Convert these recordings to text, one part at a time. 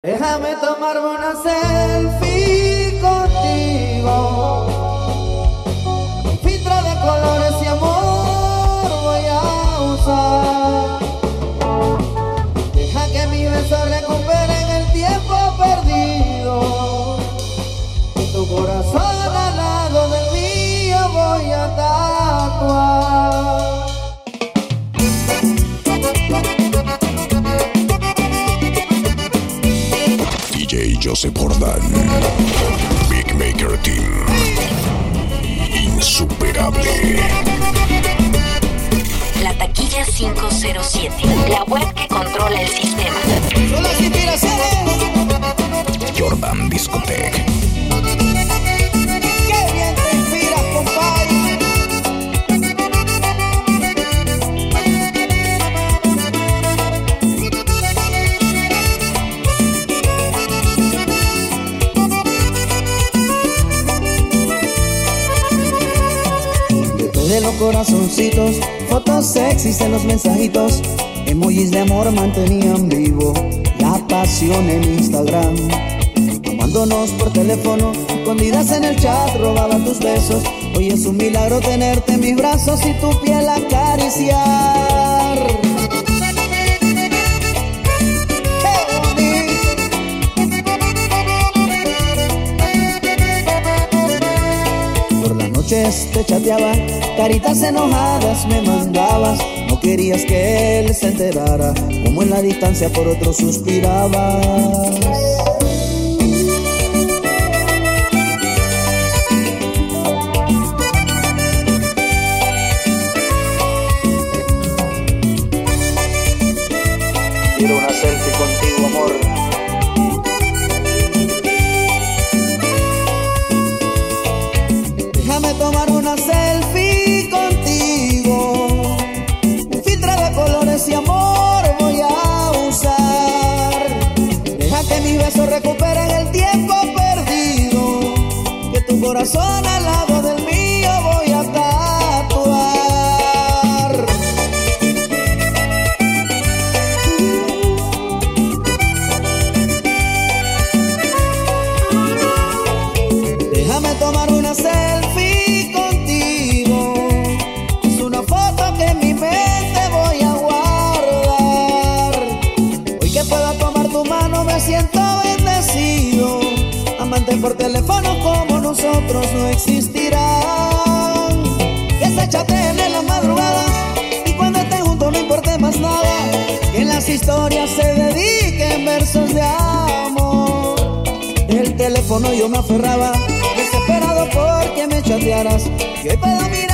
Déjame tomarme una selfie DJ Joseph Jordan. Big Maker Team. Insuperable. La taquilla 507, la web que controla el sistema. Jordan Discotech. Corazoncitos, fotos sexys en los mensajitos, emojis de amor mantenían vivo la pasión en Instagram. Amándonos por teléfono, escondidas en el chat, robaba tus besos. Hoy es un milagro tenerte en mis brazos y tu piel acariciar. Noches te chateaba, caritas enojadas me mandabas. No querías que él se enterara, como en la distancia por otro suspirabas. Tomar una selfie contigo. Un filtro de colores y amor voy a usar. Deja que mis besos recuperen el tiempo perdido. Que tu corazón lado teléfono yo me aferraba, desesperado porque me chatearas. Y hoy puedo mirarte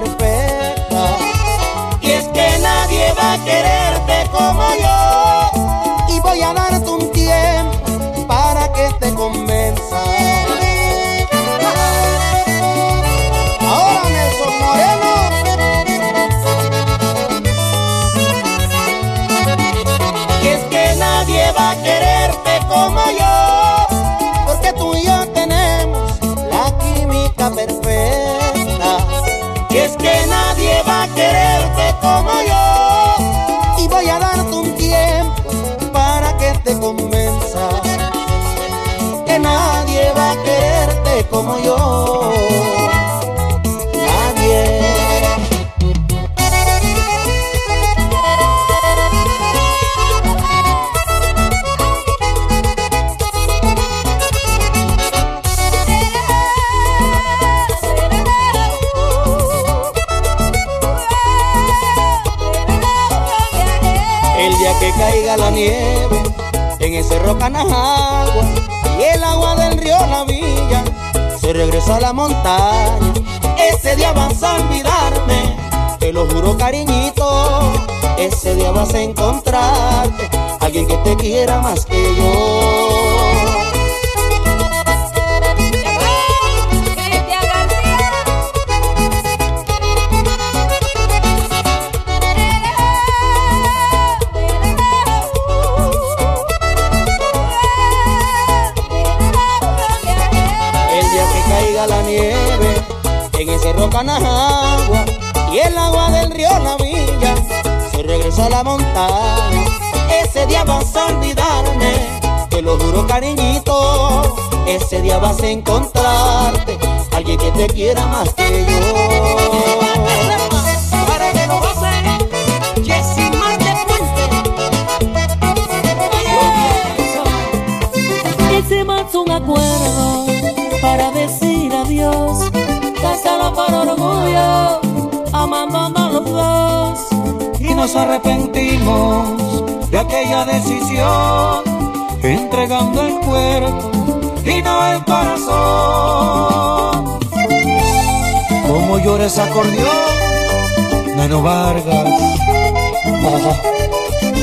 perfecta. Y es que nadie va a quererte como yo, a la montaña. Ese día vas a olvidarme, te lo juro cariñito. Ese día vas a encontrarte alguien que te quiera más que yo. La montaña. Ese día vas a olvidarme, te lo juro cariñito. Ese día vas a encontrarte alguien que te quiera más que yo. Nos arrepentimos de aquella decisión, entregando el cuerpo y no el corazón. Como llora ese acordeón, Nano Vargas.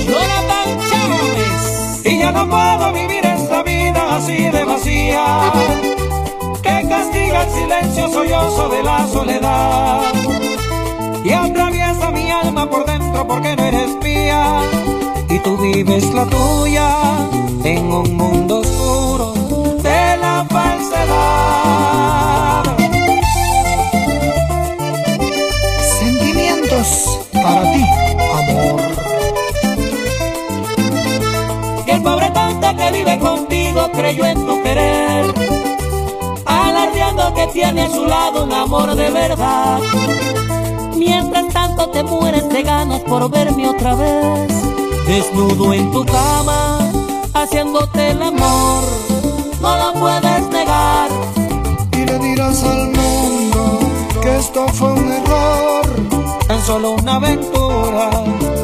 Jonathan Chávez. Y ya no puedo vivir esta vida así de vacía, que castiga el silencio sollozo de la soledad. Y mi alma por dentro porque no eres mía, y tú vives la tuya en un mundo oscuro de la falsedad. Sentimientos para ti, amor. Y el pobre tonto que vive contigo creyó en tu querer, alardeando que tiene a su lado un amor de verdad. Mientras tanto te mueres de ganas por verme otra vez, desnudo en tu cama, haciéndote el amor, no lo puedes negar. y le dirás al mundo que esto fue un error, tan solo una aventura,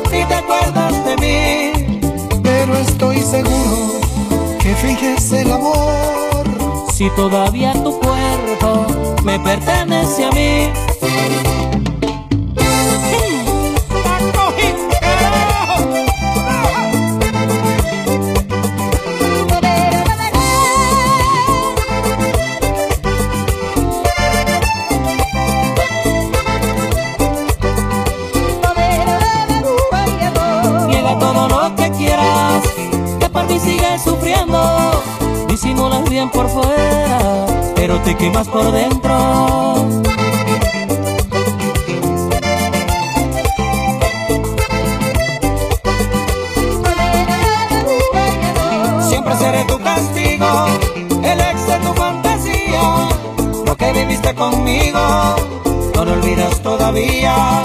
si te acuerdas de mí, pero estoy seguro que finges el amor. Si todavía tu cuerpo me pertenece a mí, sufriendo, disimulas bien por fuera, pero te quemas por dentro. Siempre seré tu castigo, el ex de tu fantasía, lo que viviste conmigo, no lo olvidas todavía.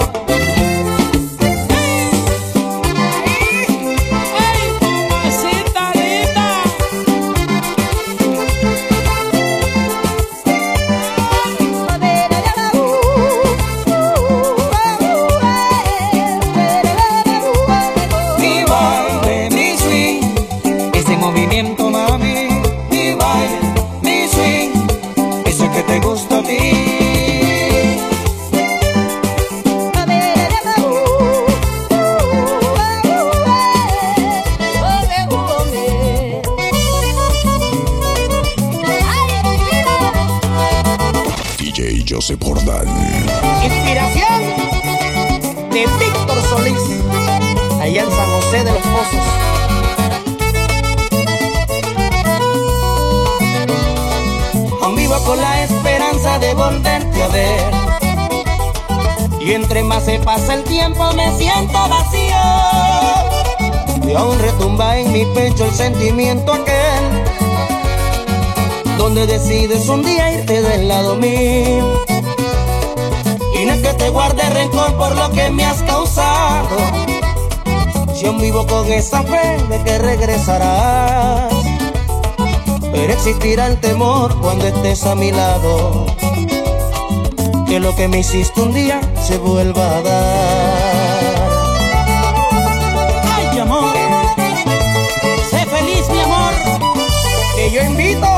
Pasa el tiempo me siento vacío. Y aún retumba en mi pecho el sentimiento aquel. Donde decides un día irte del lado mío. Y no es que te guarde rencor por lo que me has causado. Aún vivo con esa fe de que regresarás. Pero existirá el temor cuando estés a mi lado. Que lo que me hiciste un día se vuelva a dar. Ay, amor. Sé feliz, mi amor. Que yo invito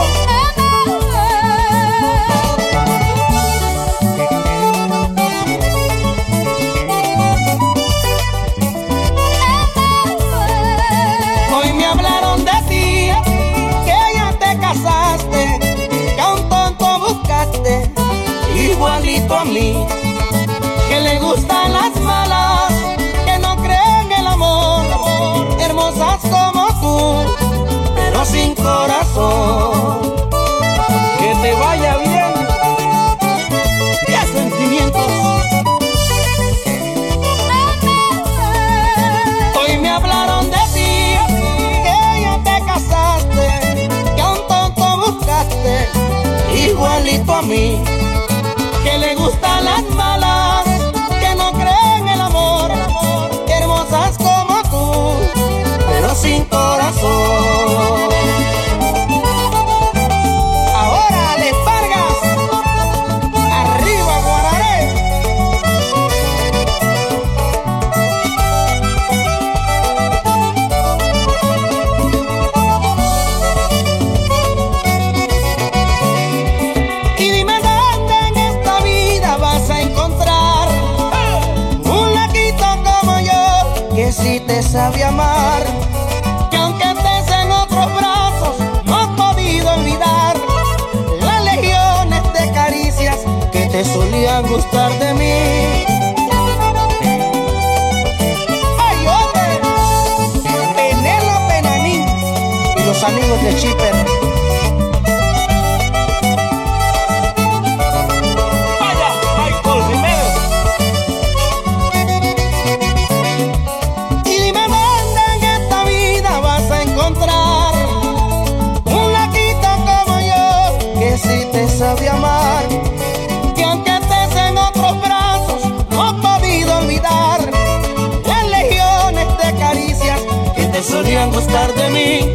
que te vaya bien. ¡Qué sentimientos! Hoy me hablaron de ti, que ya te casaste, que un tonto buscaste, igualito a mí, de Chipper. Vaya, Michael Jiménez. Y dime dónde en esta vida vas a encontrar un laquito como yo que sí te sabe amar. Que aunque estés en otros brazos, no has podido olvidar las legiones de caricias que te solían gustar de mí.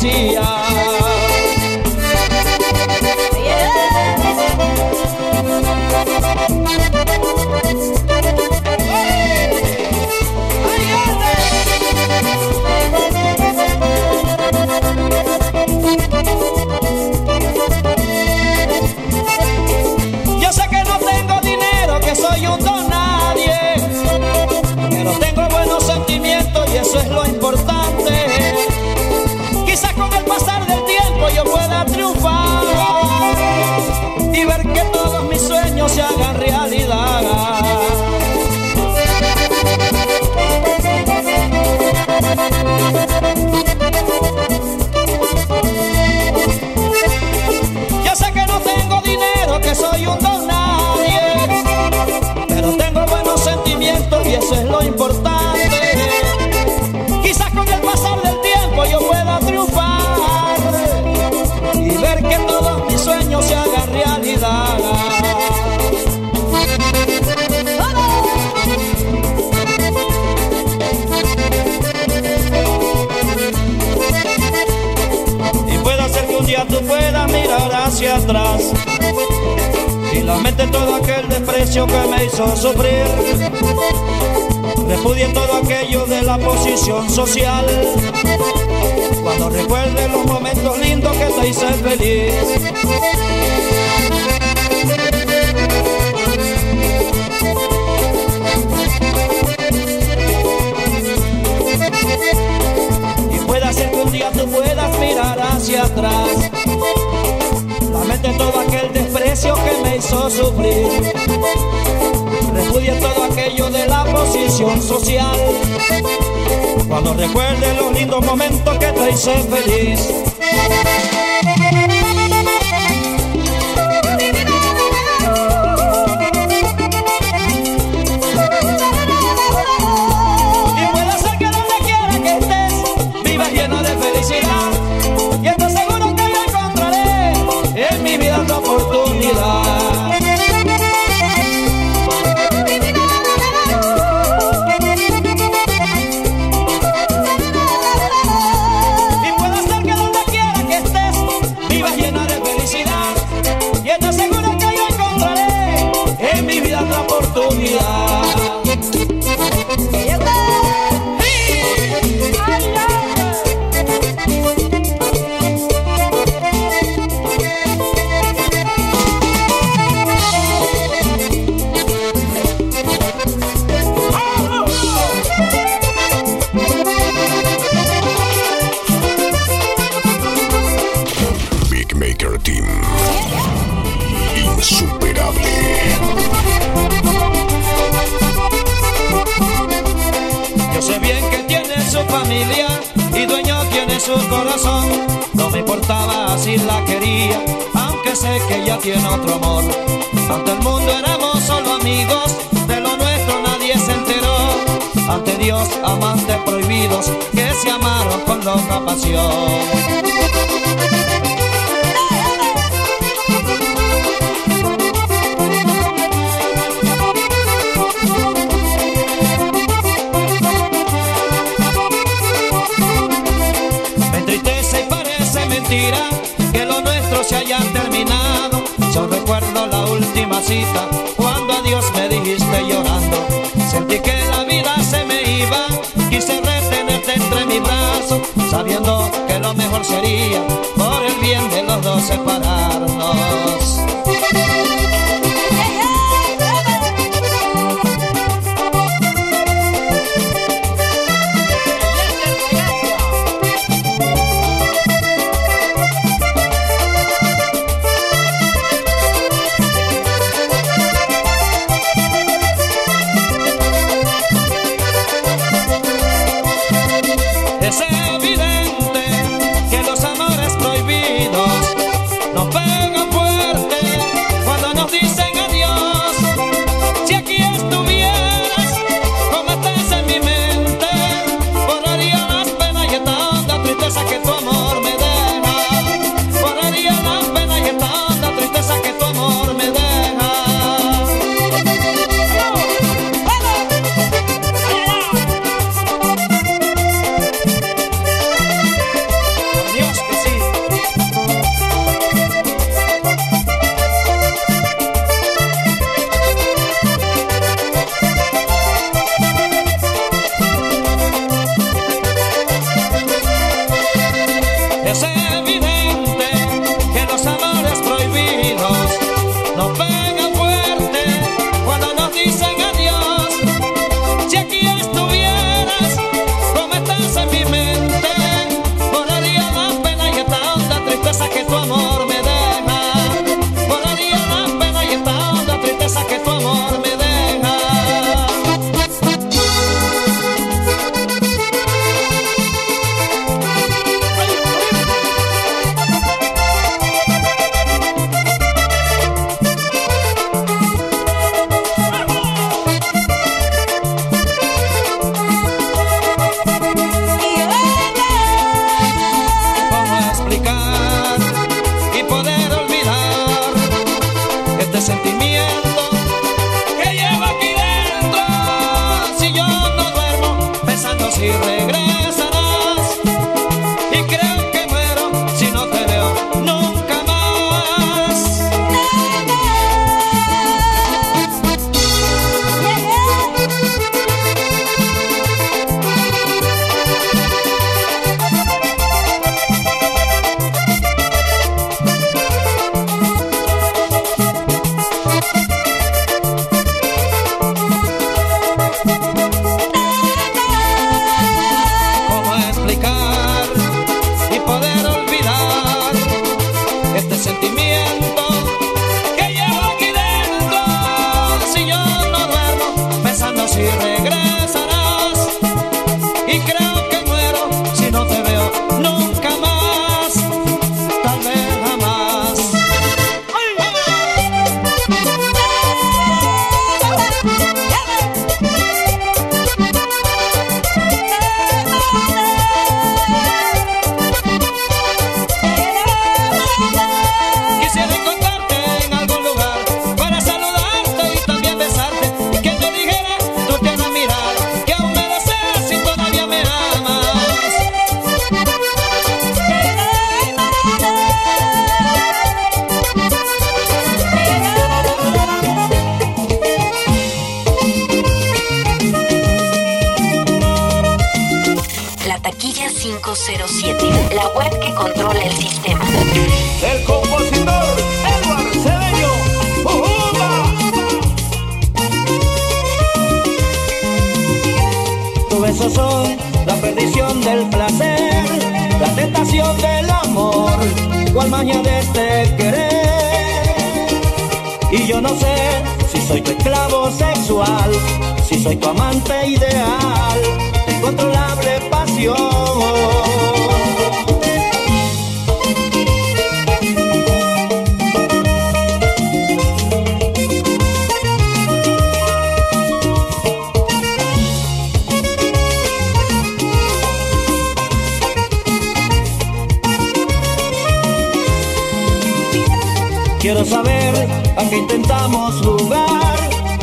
Fantasía. Mi vida tu.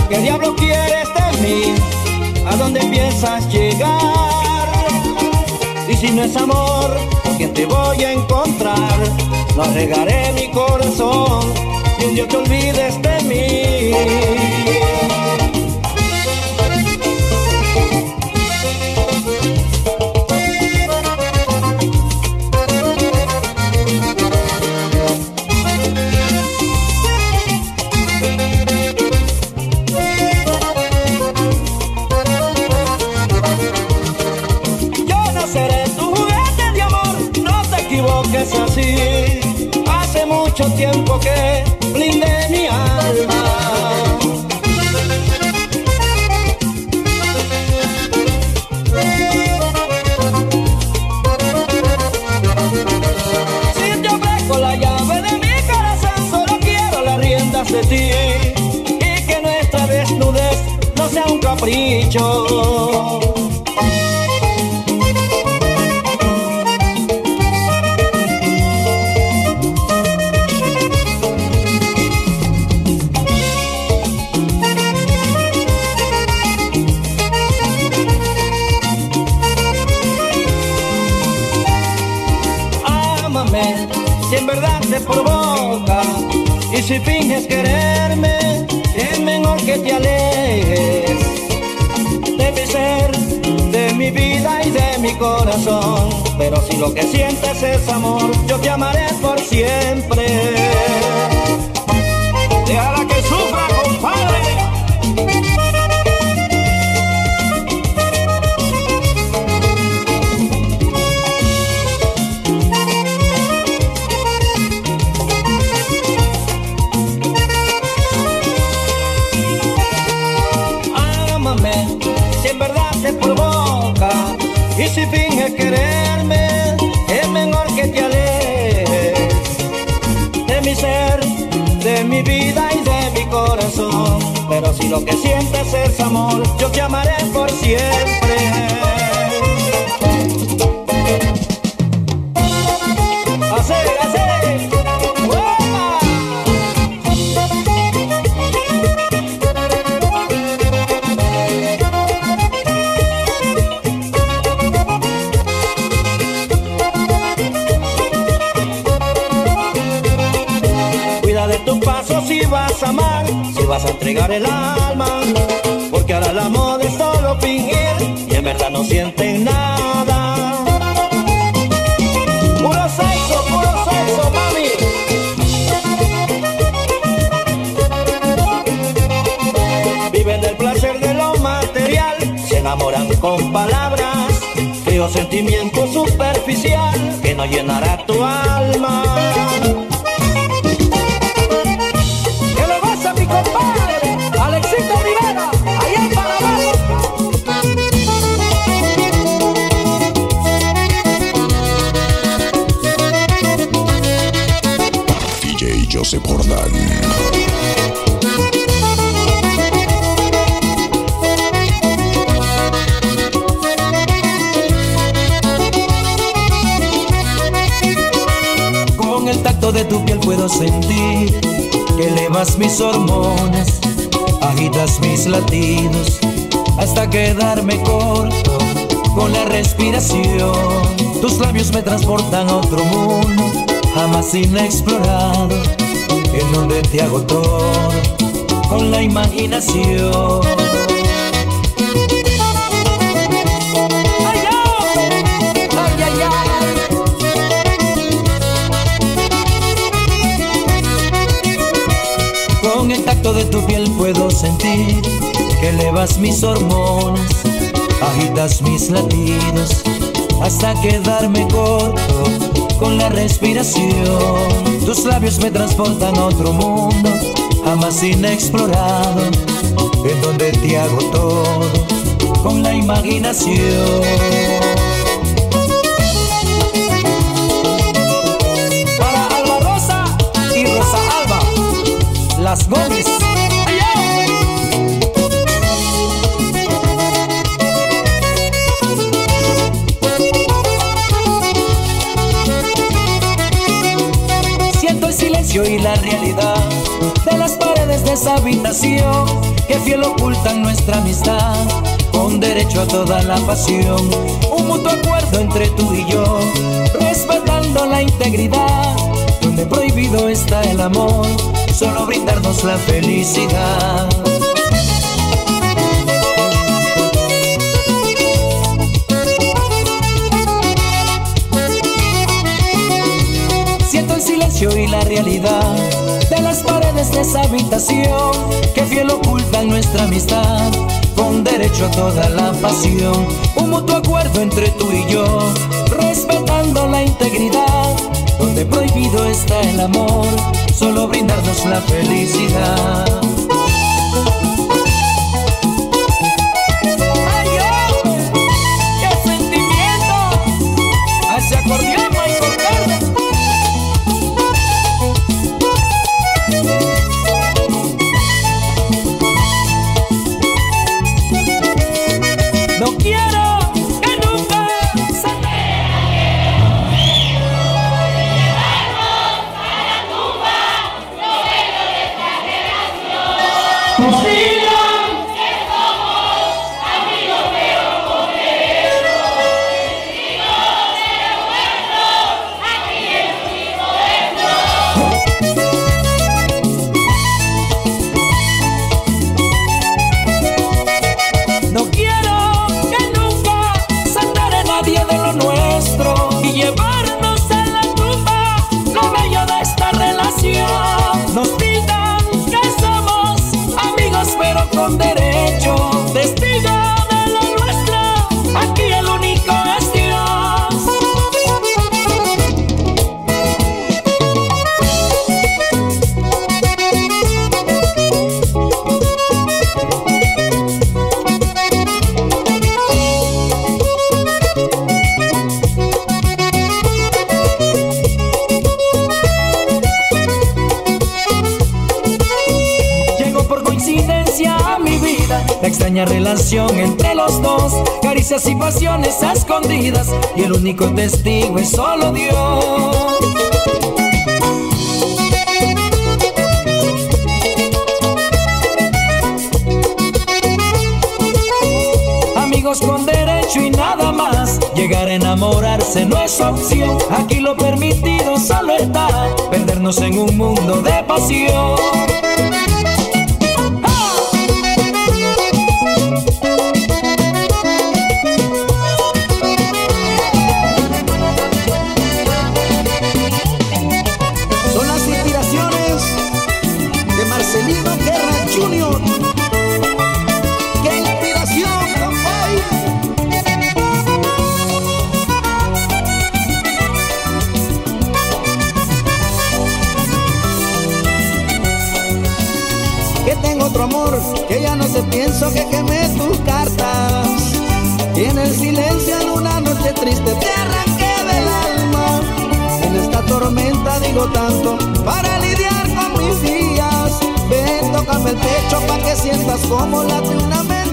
¿Qué diablo quieres de mí? ¿A dónde piensas llegar? Y si no es amor, ¿con quién te voy a encontrar? No regaré mi corazón y un día te olvides de mí. Tiempo que blindé mi alma. Si te ofrezco la llave de mi corazón, solo quiero las riendas de ti. Y que nuestra desnudez no sea un capricho. Provoca y si finges quererme, es mejor que te alejes de mi ser, de mi vida y de mi corazón. Pero si lo que sientes es amor, yo te amaré por siempre. Y si finges quererme, es mejor que te alejes de mi ser, de mi vida y de mi corazón. Pero si lo que sientes es amor, yo te amaré por siempre. Vas a entregar el alma. Porque ahora la moda es solo fingir y en verdad no sienten nada. Puro sexo, puro sexo, mami. Viven del placer de lo material, se enamoran con palabras, frío sentimiento superficial que no llenará tu alma. Puedo sentir que elevas mis hormonas, agitas mis latidos hasta quedarme corto con la respiración. Tus labios me transportan a otro mundo, jamás inexplorado, en donde te hago todo con la imaginación. Tacto de tu piel puedo sentir que elevas mis hormonas, agitas mis latidos hasta quedarme corto con la respiración. Tus labios me transportan a otro mundo, jamás inexplorado, en donde te hago todo con la imaginación. Las Gómez. Siento el silencio y la realidad de las paredes de esa habitación que fiel ocultan nuestra amistad con derecho a toda la pasión. Un mutuo acuerdo entre tú y yo, respetando la integridad, donde prohibido está el amor, solo brindarnos la felicidad. Siento el silencio y la realidad de las paredes de esa habitación que fiel ocultan nuestra amistad con derecho a toda la pasión. Un mutuo acuerdo entre tú y yo, respetando la integridad, donde prohibido está el amor, solo brindarnos la felicidad. Aquí lo permitido solo está. Perdernos en un mundo de pasión. Tanto para lidiar con mis días. Ven, tócame el pecho pa' que sientas como late una mentira.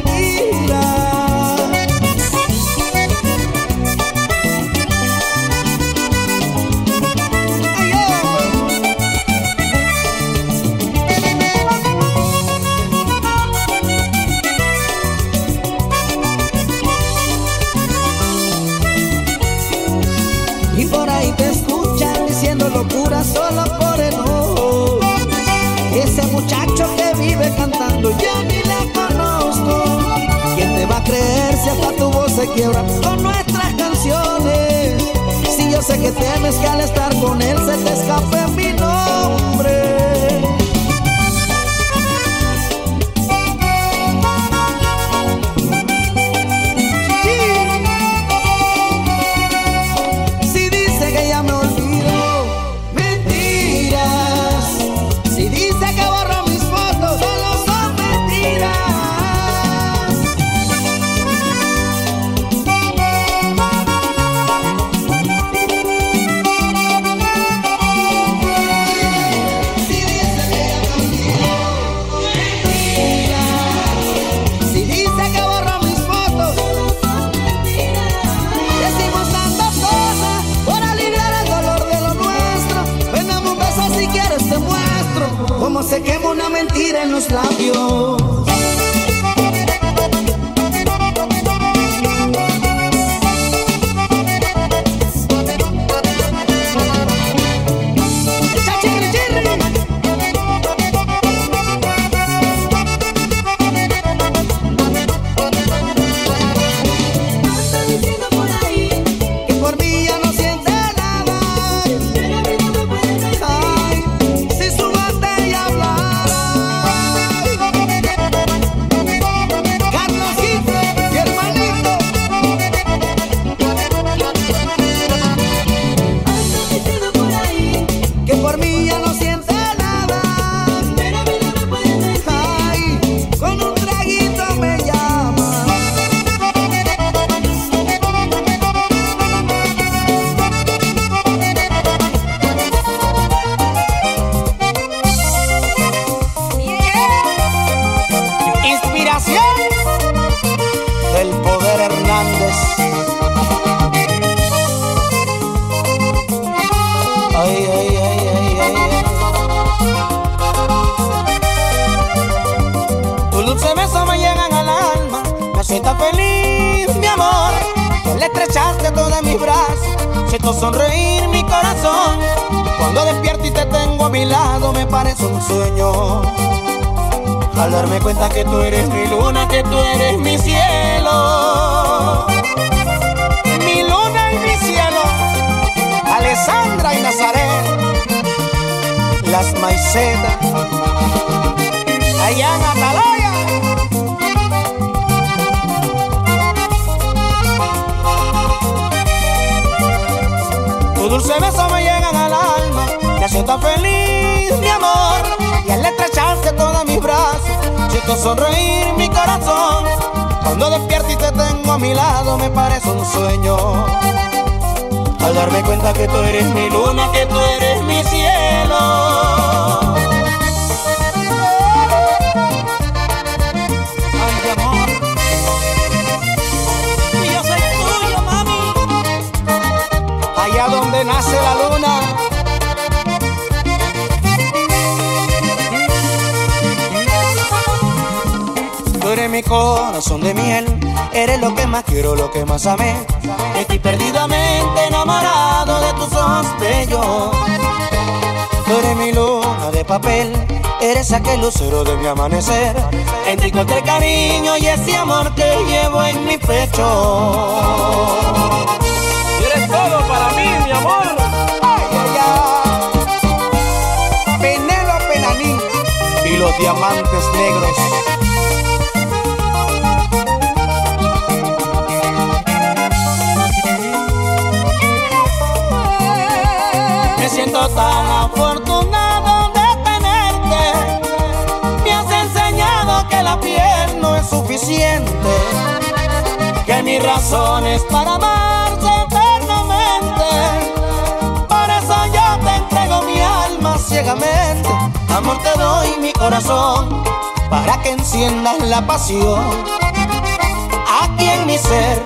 Se quiebra con nuestras canciones? Si yo sé que temes que al estar con él se te escape mi nombre. En los labios. Amé. Estoy perdidamente enamorado de tus ojos bellos. Tú eres mi luna de papel, eres aquel lucero de mi amanecer. En ti el cariño y ese amor que llevo en mi pecho todo para mí, mi amor. Ay, ay, ay. Penélope Nanín y los diamantes negros. Es suficiente. Que mis razones para amarte ciegamente. Amor, te doy mi corazón para que enciendas la pasión aquí en mi ser.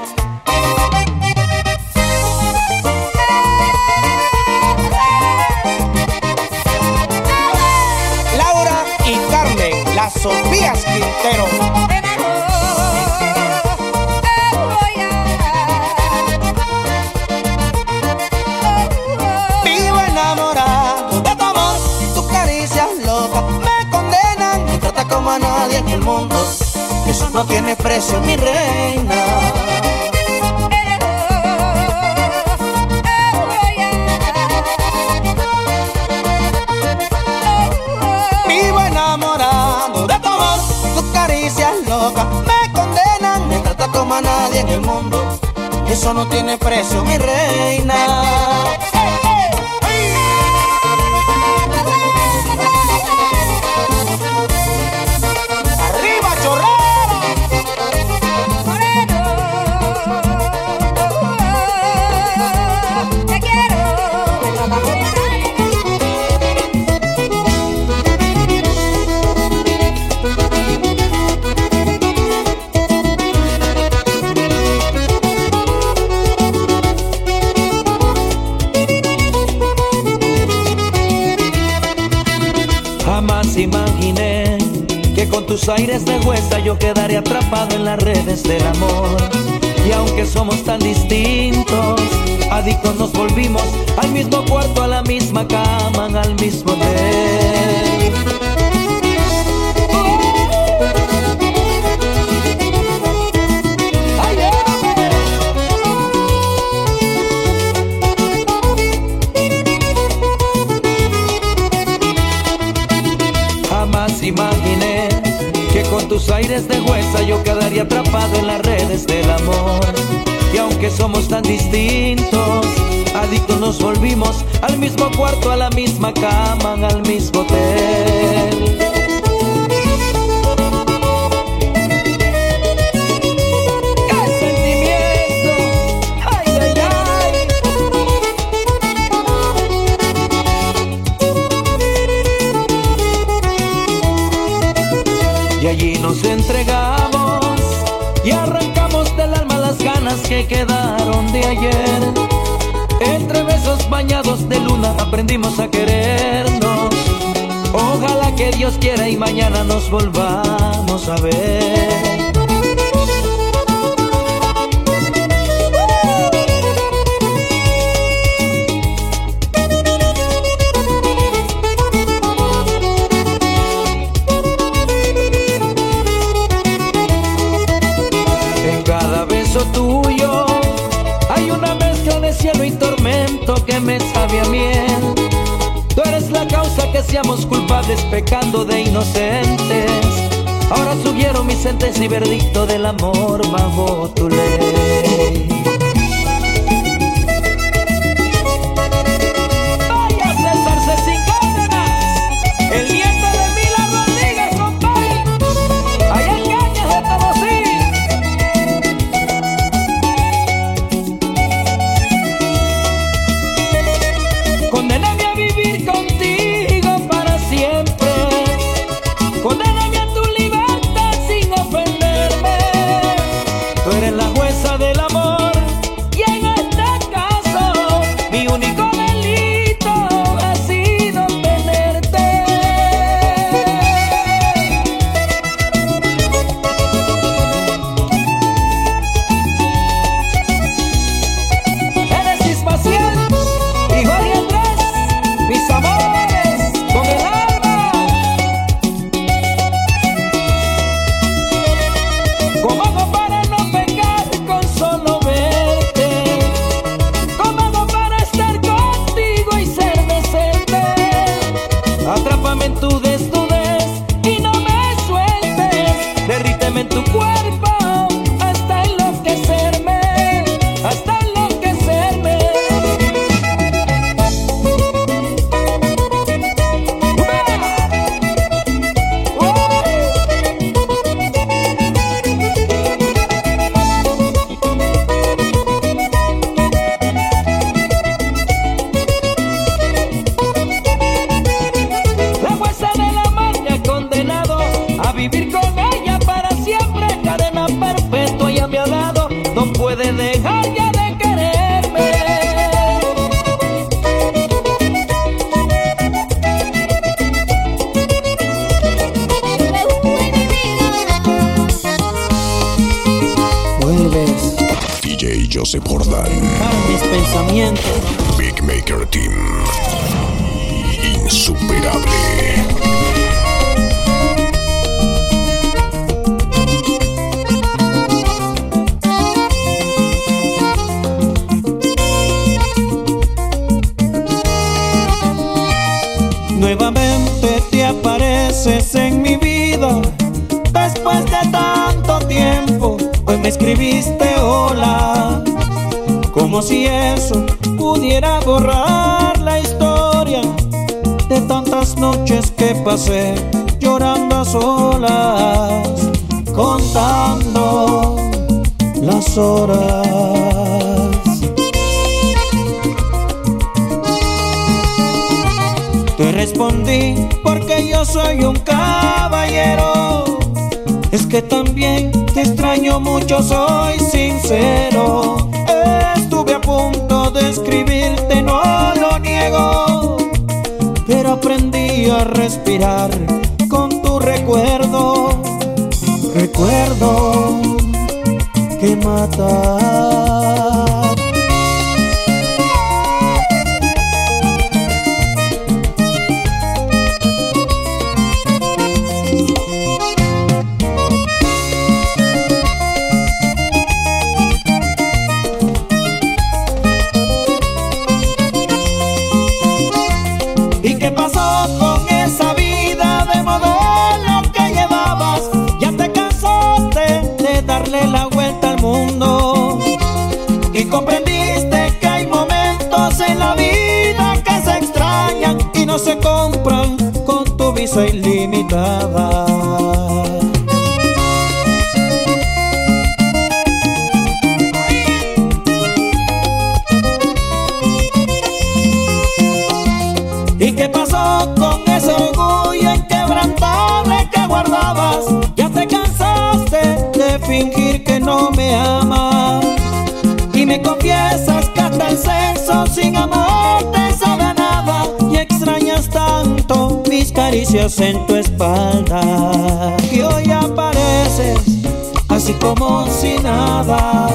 Laura y Carmen, las Sofías Quintero. No tiene precio, mi reina. Vivo enamorado de tu amor, tus caricias locas me condenan, me trata como a nadie en el mundo. Eso no tiene precio, mi reina. Aires de huesa yo quedaré atrapado en las redes del amor. Y aunque somos tan distintos, adictos nos volvimos al mismo cuarto, a la misma cama, al mismo hotel. Con tus aires de huesa yo quedaría atrapado en las redes del amor. Y aunque somos tan distintos, adictos nos volvimos al mismo cuarto, a la misma cama, al mismo hotel. Que quedaron de ayer. Entre besos bañados de luna aprendimos a querernos. Ojalá que Dios quiera y mañana nos volvamos a ver. Seamos culpables pecando de inocentes. Ahora sugiero mi sentencia y verdicto del amor bajo Big Maker Team. Insuperable. Nuevamente te apareces en mi vida Después de tanto tiempo Hoy me escribiste hola Como si eso pudiera borrar la historia De tantas noches que pasé Llorando a solas Contando las horas Te respondí porque yo soy un caballero. Es que también te extraño mucho, soy sincero. Estuve a punto describirte, no lo niego, pero aprendí a respirar con tu recuerdo, recuerdo que mata. ¿Y qué pasó con ese orgullo inquebrantable que guardabas? Ya te cansaste de fingir que no me amas. Y me confiesas que hasta el sexo sin amor te sabe mis caricias en tu espalda. Y hoy apareces así como si nada.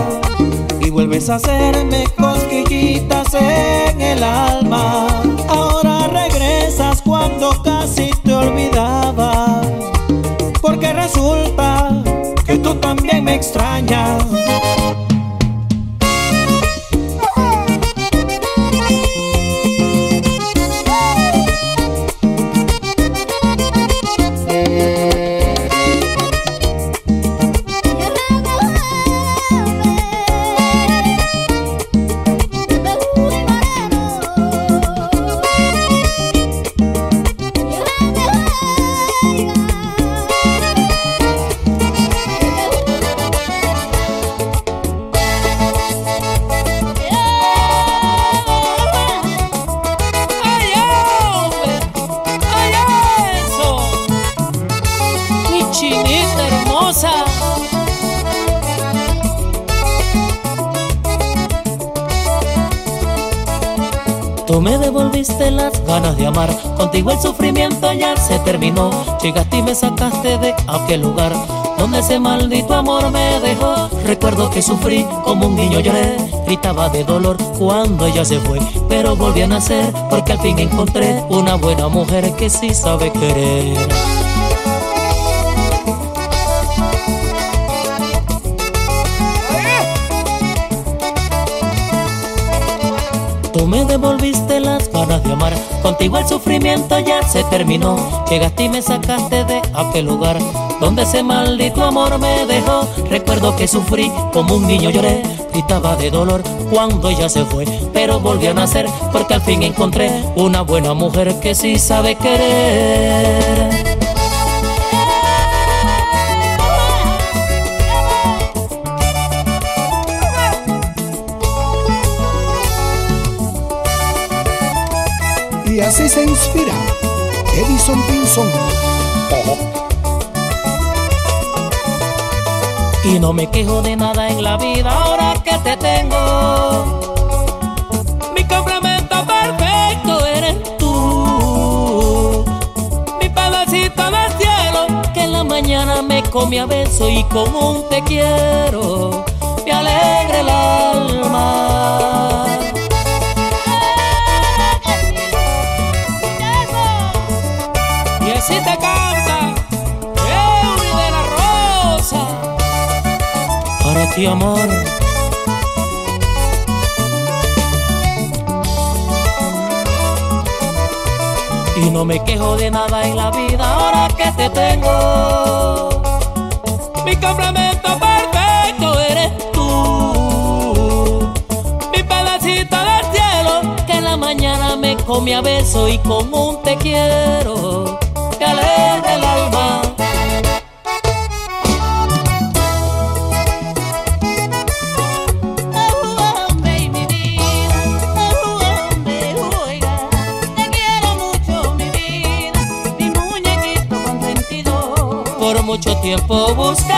Y vuelves a hacerme cosquillitas en el alma. Ahora regresas cuando casi te olvidaba. Porque resulta que tú también me extrañas. Contigo el sufrimiento ya se terminó. Llegaste y me sacaste de aquel lugar donde ese maldito amor me dejó. Recuerdo que sufrí como un niño lloré, gritaba de dolor cuando ella se fue, pero volví a nacer porque al fin encontré una buena mujer que sí sabe querer. Tú me devolviste de amar, contigo el sufrimiento ya se terminó. Llegaste y me sacaste de aquel lugar donde ese maldito amor me dejó. Recuerdo que sufrí como un niño lloré, gritaba de dolor cuando ella se fue, pero volví a nacer porque al fin encontré una buena mujer que sí sabe querer. Así se inspira Edison Pinson. Y no me quejo de nada en la vida ahora que te tengo. Mi complemento perfecto eres tú. Mi pedacito del cielo que en la mañana me come a beso y con un te quiero me alegra el alma. Ti amor. Y no me quejo de nada en la vida ahora que te tengo. Mi complemento perfecto eres tú. Mi pedacito del cielo que en la mañana me come a beso y con un te quiero que tiempo busqué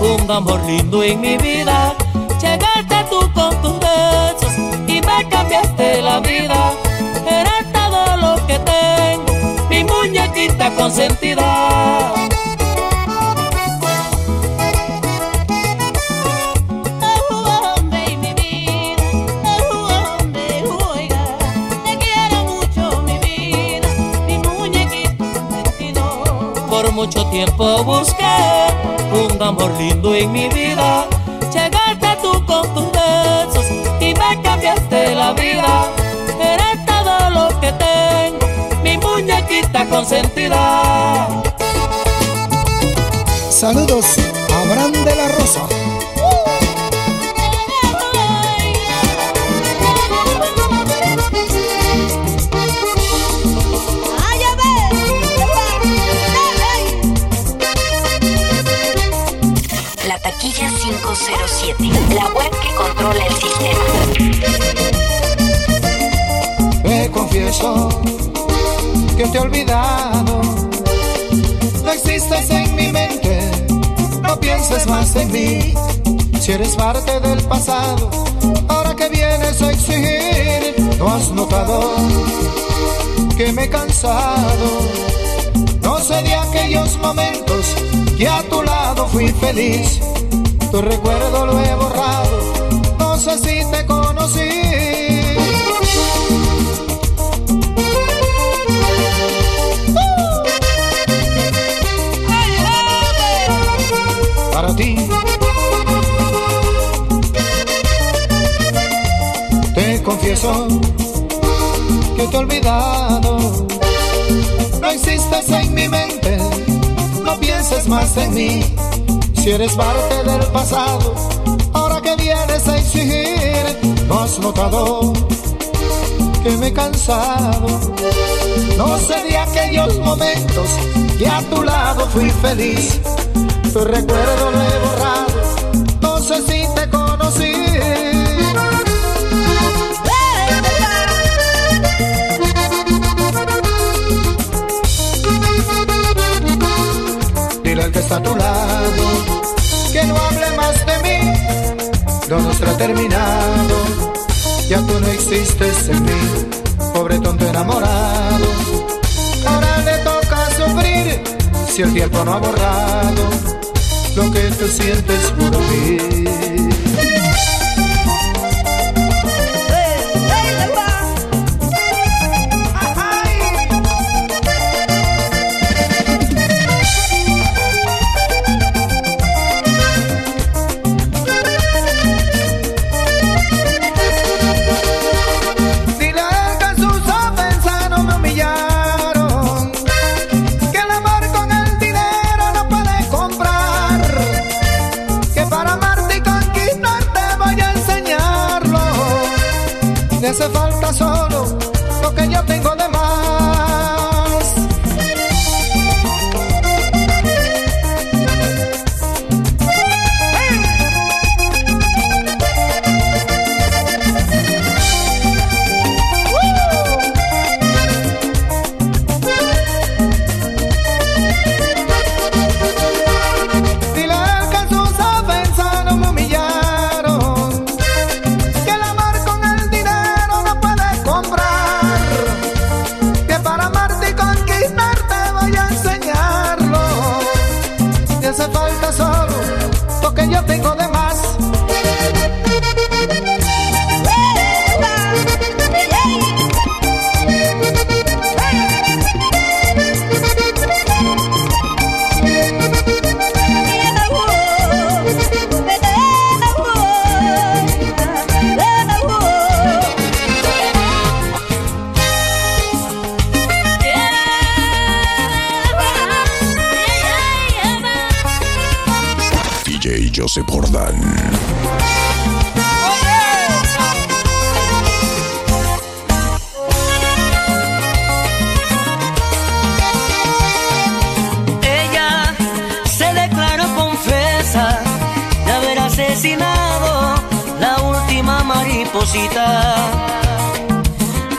un amor lindo en mi vida. Llegaste tú con tus besos y me cambiaste la vida. Eres todo lo que tengo, mi muñequita consentida. Mucho tiempo busqué un amor lindo en mi vida. Llegaste tú con tus besos y me cambiaste la vida. Eres todo lo que tengo, mi muñequita consentida. Saludos, Abraham de la Rosa. La taquilla 507. La web que controla el sistema. Me confieso que te he olvidado. No existes en mi mente, no pienses más en mí. Si eres parte del pasado, ahora que vienes a exigir, no has notado que me he cansado. No sé de aquellos momentos que a tu lado fui feliz. Tu recuerdo lo he borrado, no sé si te conocí. para ti. Te confieso que te he olvidado. No existes en mi mente, no pienses más en mí. Si eres parte del pasado, ahora que vienes a exigir, no has notado que me he cansado. No sé de aquellos momentos que a tu lado fui feliz. Tu recuerdo lo he borrado, a tu lado que no hable más de mí, lo nuestro ha terminado. Ya tú no existes en mí, pobre tonto enamorado. Ahora le toca sufrir si el tiempo no ha borrado lo que tú sientes por mí.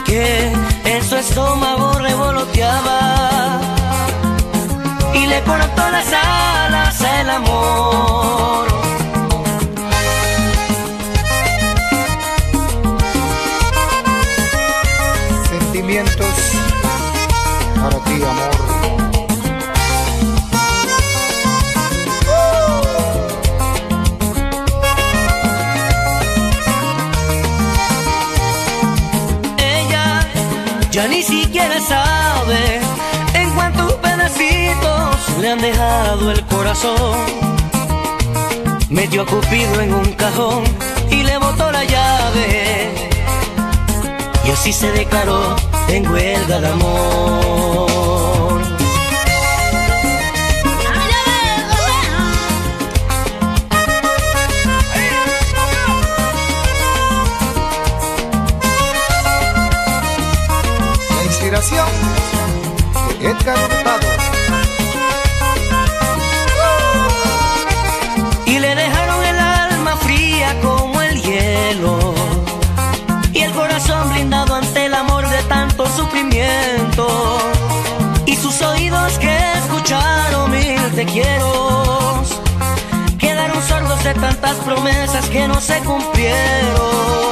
Que en su estómago revoloteaba y le cortó las alas el amor. Sentimientos para ti, amor. Ni siquiera sabe en cuántos pedacitos le han dejado el corazón. Metió a Cupido en un cajón y le botó la llave. Y así se declaró en huelga de amor. De Edgar Hurtado. y le dejaron el alma fría como el hielo. Y el corazón blindado ante el amor de tanto sufrimiento. Y sus oídos que escucharon mil te quiero. Quedaron sordos de tantas promesas que no se cumplieron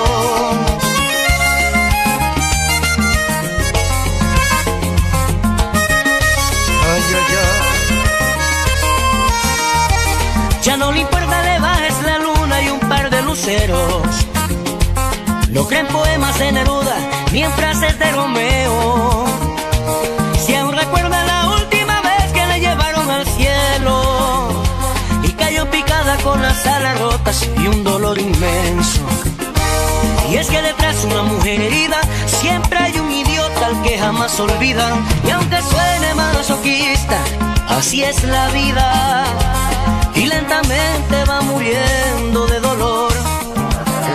luceros. No creen poemas de Neruda ni en frases de Romeo. Si aún recuerda la última vez que le llevaron al cielo y cayó picada con las alas rotas y un dolor inmenso. Y es que detrás de una mujer herida siempre hay un idiota al que jamás olvidan. Y aunque suene masoquista, así es la vida. Y lentamente va muriendo de dolor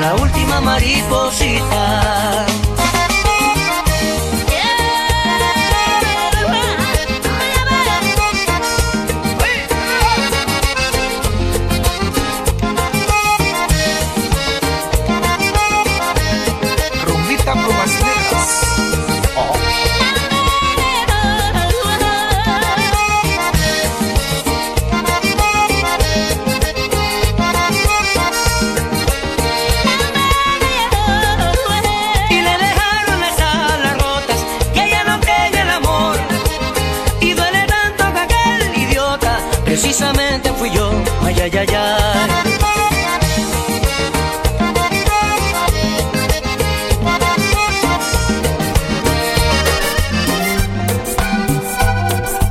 la última mariposita. Ay.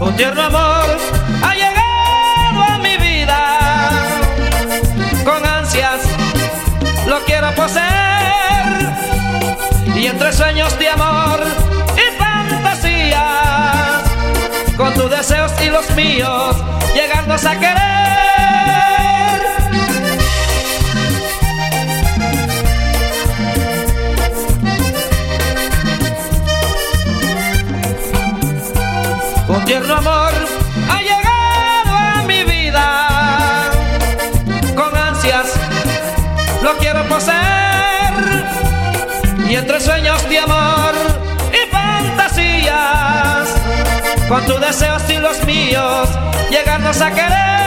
Un tierno amor ha llegado a mi vida. Con ansias lo quiero poseer. Y entre sueños de amor y fantasías, con tus deseos y los míos, llegarnos a querer. Amor ha llegado a mi vida. Con ansias lo quiero poseer. Y entre sueños de amor y fantasías, con tus deseos y los míos, llegarnos a querer.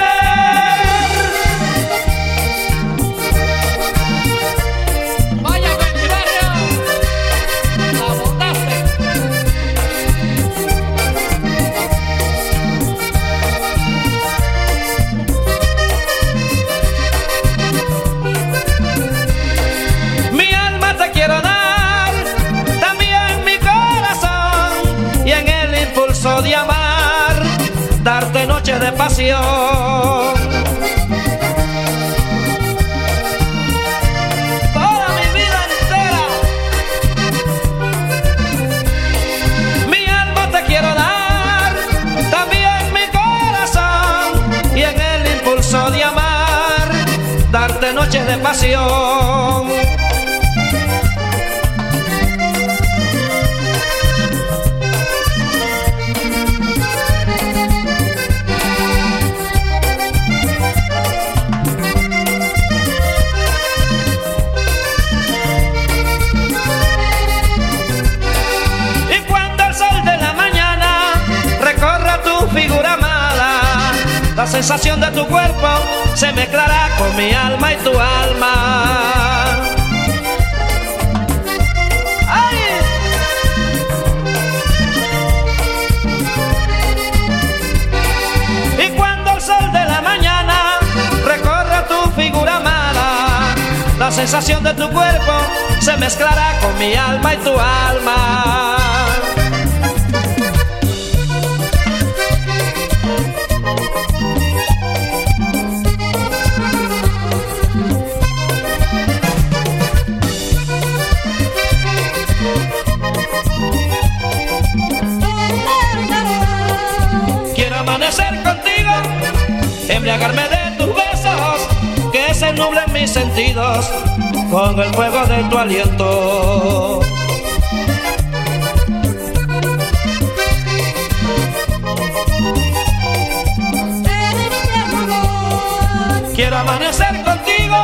Quiero amanecer contigo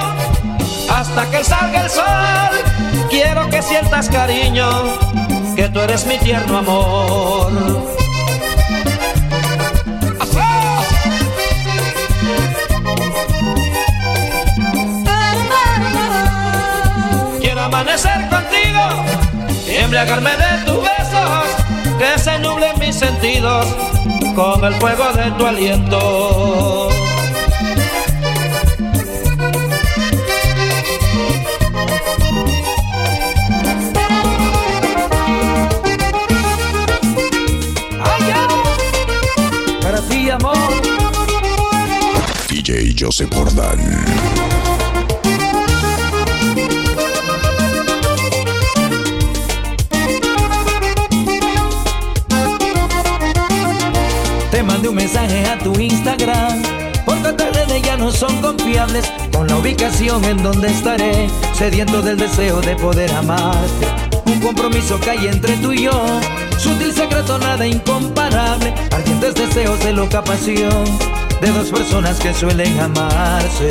hasta que salga el sol. Quiero que sientas cariño, que tú eres mi tierno amor. Quiero amanecer contigo y embriagarme de tus besos, que se nublen mis sentidos con el fuego de tu aliento. Joseph. Te mandé un mensaje a tu Instagram. Porque tus redes ya no son confiables. Con la ubicación en donde estaré Sediento del deseo de poder amarte. Un compromiso que hay entre tú y yo. Sutil secreto, nada incomparable. Ardientes deseos de loca pasión De dos personas que suelen amarse.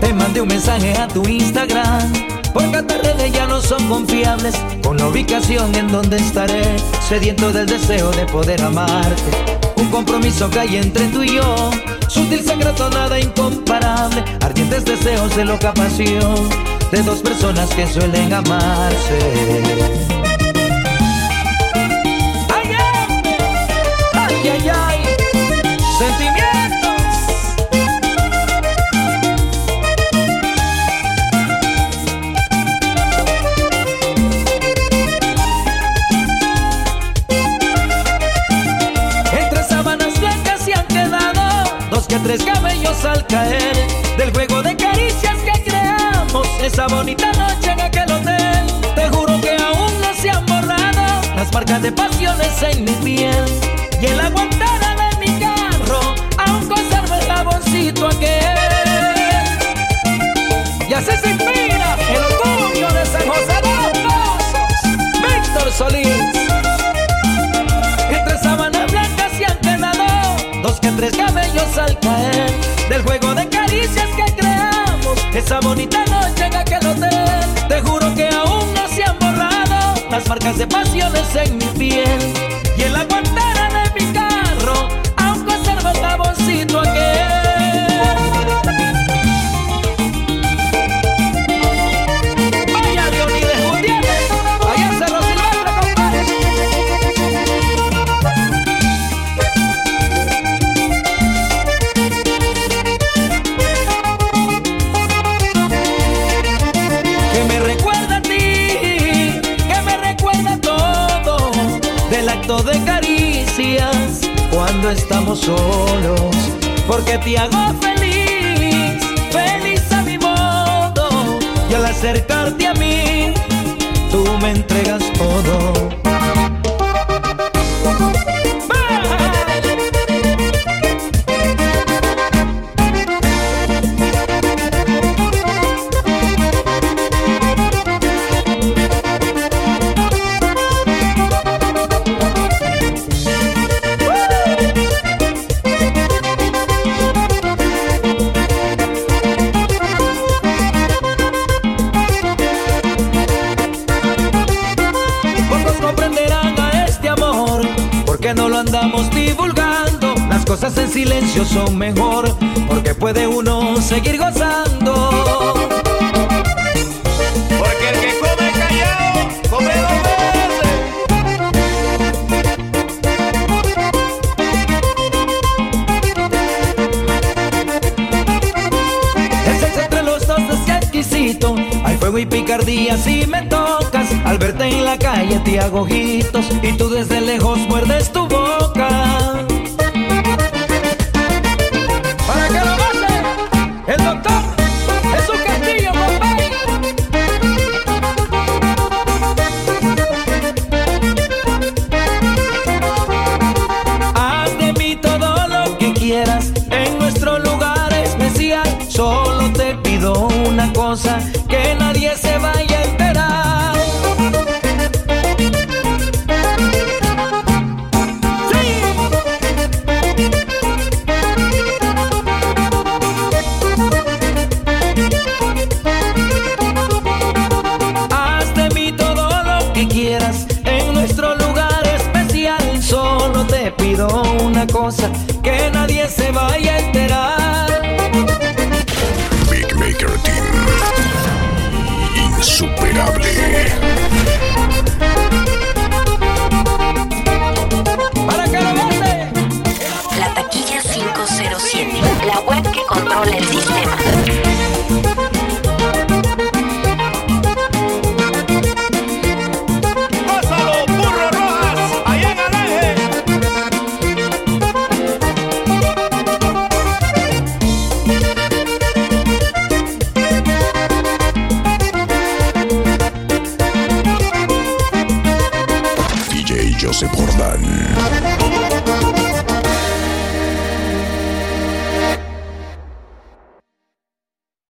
Te mandé un mensaje a tu Instagram Porque tus redes ya no son confiables Con la ubicación en donde estaré Sediento del deseo de poder amarte. Un compromiso que hay entre tú y yo Sutil secreto, nada incomparable Ardientes deseos de loca pasión De dos personas que suelen amarse. Ay, ay, ay, bonita noche en aquel hotel. Te juro que aún no se han borrado las marcas de pasiones en mi piel y en la guantera de mi carro aún conservo el jaboncito aquel. Y así se inspira el orgullo de San José de los Víctor Solís. Entre sábanas blancas se han quedado dos que tres cabellos al caer del juego de caricias que esa bonita noche en aquel hotel. Te juro que aún no se han borrado las marcas de pasiones en mi piel estamos solos, porque te hago feliz, feliz a mi modo, y al acercarte a mí, tú me entregas todo. Cosas en silencio son mejor porque puede uno seguir gozando. Porque el que come callado, come dos veces. El sexo entre los dos es exquisito. Hay fuego y picardía si me tocas. Al verte en la calle te hago ojitos y tú desde lejos muerdes tu boca. El doctor